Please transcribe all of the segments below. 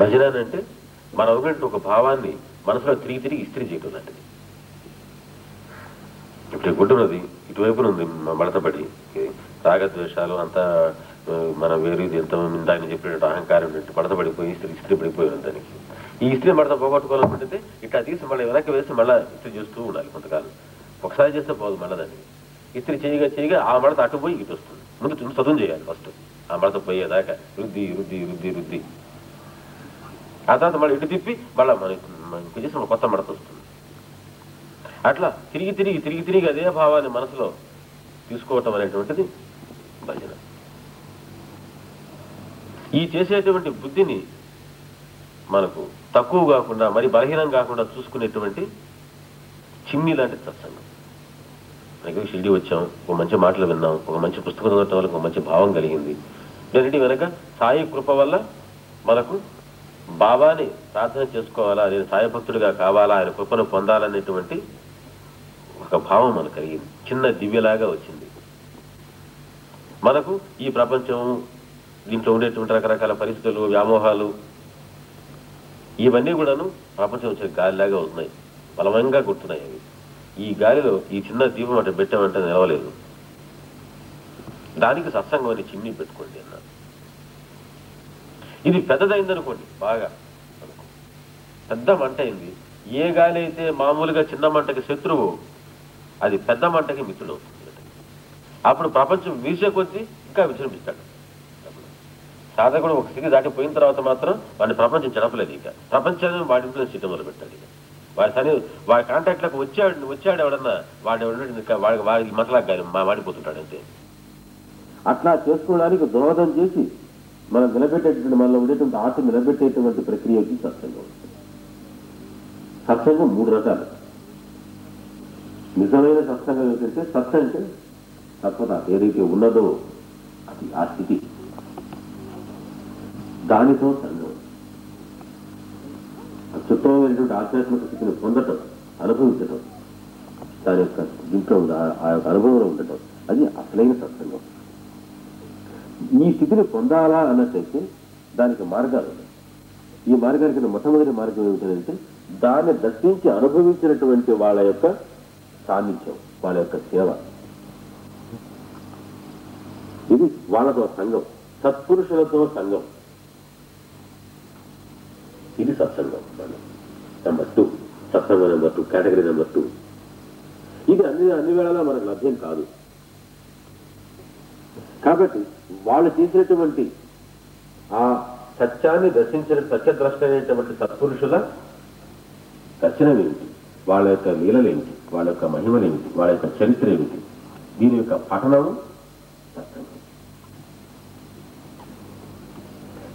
భజన అంటే మన ఉన్నటువంటి ఒక భావాన్ని మనసులో తిరిగి తిరిగి ఇస్త్రీ చేయటం లాంటిది. ఇప్పుడు గుడ్డున్నది ఇటువైపున ఉంది మడతపడి రాగద్వేషాలు అంతా మన వేరు ఇది ఎంత ఇందాక చెప్పినట్టు అహంకారం ఉన్నట్టు మడతపడిపోయి ఇస్త్రీ ఇస్త్రీ పడిపోయిన దానికి. ఈ ఇస్త్రీ మడత పోగొట్టుకోవాలనుకుంటే ఇట్లా తీసి మళ్ళీ వెనక్కి వేసి మళ్ళీ ఇస్త్రీ చేస్తూ ఉండాలి కొంతకాలం. ఒకసారి చేస్తే పోదు మళ్ళీ దానికి ఇస్త్రీ చేయగా చేయగా ఆ మడత అటు పోయి ఇటు వస్తుంది. ముందు చదువు చేయాలి ఫస్ట్. ఆ మడత పోయేదాకా రుద్ది రుద్ది రుద్ది రుద్ది. ఆ తర్వాత మళ్ళీ ఇటు తిప్పి మళ్ళీ మనకి మనకి చేసిన కొత్త మడత వస్తుంది. అట్లా తిరిగి తిరిగి తిరిగి తిరిగి అదే భావాన్ని మనసులో తీసుకోవటం అనేటువంటిది భజన. ఈ చేసేటువంటి బుద్ధిని మనకు తక్కువ కాకుండా మరి బలహీనం కాకుండా చూసుకునేటువంటి చిమ్ని లాంటి సత్సంగం. మనకి షిరిడి వచ్చాం ఒక మంచి మాటలు విన్నాం ఒక మంచి పుస్తకం చదవటం వల్ల ఒక మంచి భావం కలిగింది. దీనికి వెనక సాయి కృప వల్ల మనకు బాబాని ప్రార్థన చేసుకోవాలా? నేను సాయభక్తుడిగా కావాలా? ఆయన కృపను పొందాలనేటువంటి ఒక భావం మనకు కలిగింది. చిన్న దివ్యలాగా వచ్చింది. మనకు ఈ ప్రపంచం దీంట్లో ఉండేటువంటి రకరకాల పరిస్థితులు వ్యామోహాలు ఇవన్నీ కూడాను ప్రపంచం వచ్చిన గాలిలాగా ఉన్నాయి. బలవంగా గుర్తున్నాయి అవి. ఈ గాలిలో ఈ చిన్న దీపం అటు పెట్టామంటే నిలవలేదు. దానికి సత్సంగం అని చిమ్ని పెట్టుకోండి అన్నారు. ఇది పెద్దదైందనుకోండి బాగా. అనుకో. పెద్ద మంట అయింది. ఏ గాలి అయితే మామూలుగా చిన్న మంటకి శత్రువు అది పెద్ద మంటకి మిత్రుడు అవుతుంది అప్పుడు ప్రపంచం వీసే కొద్దీ ఇంకా విజృంభిస్తాడు. సాధకుడు ఒక స్థితి దాటిపోయిన తర్వాత మాత్రం వాడిని ప్రపంచం చెడపలేదు ఇక. ప్రపంచాన్ని వాడి ఇన్ఫ్లుయెన్స్ చేయడం మొదలు పెట్టాడు ఇక. వాడి సని వాడి కాంటాక్ట్లకు వచ్చాడు వచ్చాడు ఎవడన్నా వాడు ఎవడన్నా వాడి వాడికి మతలాగా కానీ మాడిపోతుంటాడు అంతే. అట్లా చేసుకోవడానికి దోహదం చేసి మనం నిలబెట్టేటువంటి మనలో ఉండేటువంటి ఆత్మ నిలబెట్టేటువంటి ప్రక్రియకి సత్సంగం. సత్సంగం మూడు రకాలు. నిజమైన సత్సంగం ఏంటంటే సత్ అంటే తత్వత ఏదైతే ఉన్నదో అది ఆ స్థితి. దానితో సంగం అత్యుత్తమైనటువంటి ఆధ్యాత్మిక స్థితిని పొందటం అనుభవించటం దాని యొక్క దీంట్లో ఆ- ఆ యొక్క అనుభవంలో ఉండటం అది అసలైన సత్సంగం. ఈ స్థితిని పొందాలా అన్నట్టయితే దానికి మార్గాలు ఉన్నాయి. ఈ మార్గానికి మొట్టమొదటి మార్గం ఏమిటంటే దాన్ని దర్శించి అనుభవించినటువంటి వాళ్ళ యొక్క సాన్నిధ్యం వాళ్ళ యొక్క సేవ. ఇది వాళ్ళతో సంఘం సత్పురుషులతో సంఘం. ఇది సత్సంగం. నెంబర్ టూ సత్సంగం number two category number two ఇది అన్ని అన్ని వేళలా మనకు లభ్యం కాదు. కాబట్టి వాళ్ళు చేసినటువంటి ఆ సత్యాన్ని దర్శించిన సత్యద్రష్ట అనేటువంటి సత్పురుషుల దర్శనం ఏమిటి వాళ్ళ యొక్క లీలలేమిటి? వాళ్ళ యొక్క మహిమలేమిటి? వాళ్ళ యొక్క చరిత్ర ఏమిటి దీని యొక్క పఠనము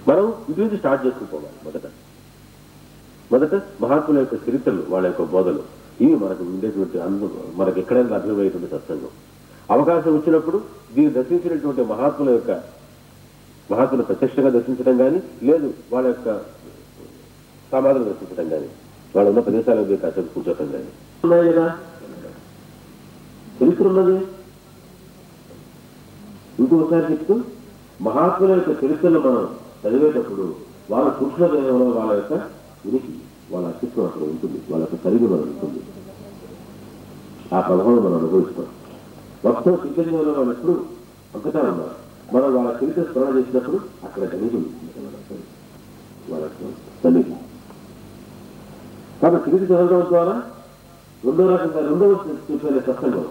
మనం ఇది నుంచి స్టార్ట్ చేసుకుపోవాలి మొదట. మొదట మహాత్ముల యొక్క చరిత్రలు వాళ్ళ యొక్క బోధలు. ఇవి మనకు ఉండేటువంటి అందు మనకు ఎక్కడైనా లభ్యమయ్యేటువంటి సత్సంగం. అవకాశం వచ్చినప్పుడు దీన్ని దర్శించినటువంటి మహాత్ముల యొక్క మహాత్ములు ప్రత్యక్షంగా దర్శించడం కానీ లేదు వాళ్ళ యొక్క సమాధులు దర్శించడం కానీ వాళ్ళు ఉన్న ప్రదేశాల మీద కాసేపు కూర్చోటం కానీ ఉన్నాయి కదా ఉన్నది? ఇంకొకసారి చెప్తూ మహాత్ముల యొక్క చరిత్రను మనం చదివేటప్పుడు వాళ్ళ పురుషుల దేవంలో వాళ్ళ యొక్క ఉనికి వాళ్ళ అస్తిత్వం అక్కడ ఉంటుంది వాళ్ళ యొక్క కలిగి మనం ఉంటుంది. ఆ ప్రభావం మనం అనుభవిస్తాం. మొత్తం చైతన్యంలో ఉన్నప్పుడు ఎప్పుడు ఉన్నారు. మనం వాళ్ళ చరిత్ర స్మరణ చేసినప్పుడు అక్కడ కలిగి ఉంటుంది కాబట్టి చరిత్ర చదవడం ద్వారా రెండో రకంగా రెండవ చూసే సత్సంగం.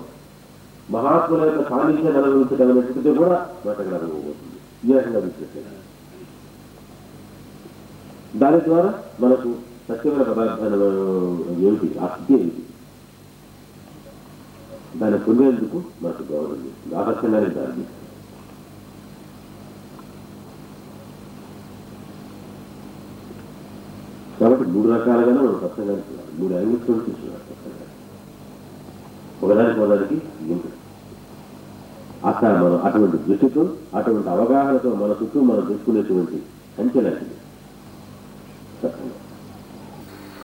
మహాత్ముల యొక్క సాన్నిధ్యాన్ని అనుభవించడం కూడా మనకు అక్కడ అనుభవవుతుంది ఈ రకంగా విశ్లేషణ దాని ద్వారా మనకు సత్యమైన పదార్థాలు ఏమిటి? ఆ స్థితి ఏమిటి? దాన్ని పొందేందుకు నాకు గౌరవం చేస్తుంది ఆకర్షణగానే దాన్ని. కాబట్టి మూడు రకాలుగానే మనం సత్సంగానికి చూడాలి. మూడు యాంగిల్స్ నుంచి చూడాలి సత్సంగాన్ని. ఒకదానికి ఒకదానికి లింక్ అక్కడ మనం అటువంటి దృష్టితో అటువంటి అవగాహనతో మన చుట్టూ మనం తీసుకునేటువంటి సంఖ్య లాంటిది. సత్సంగం.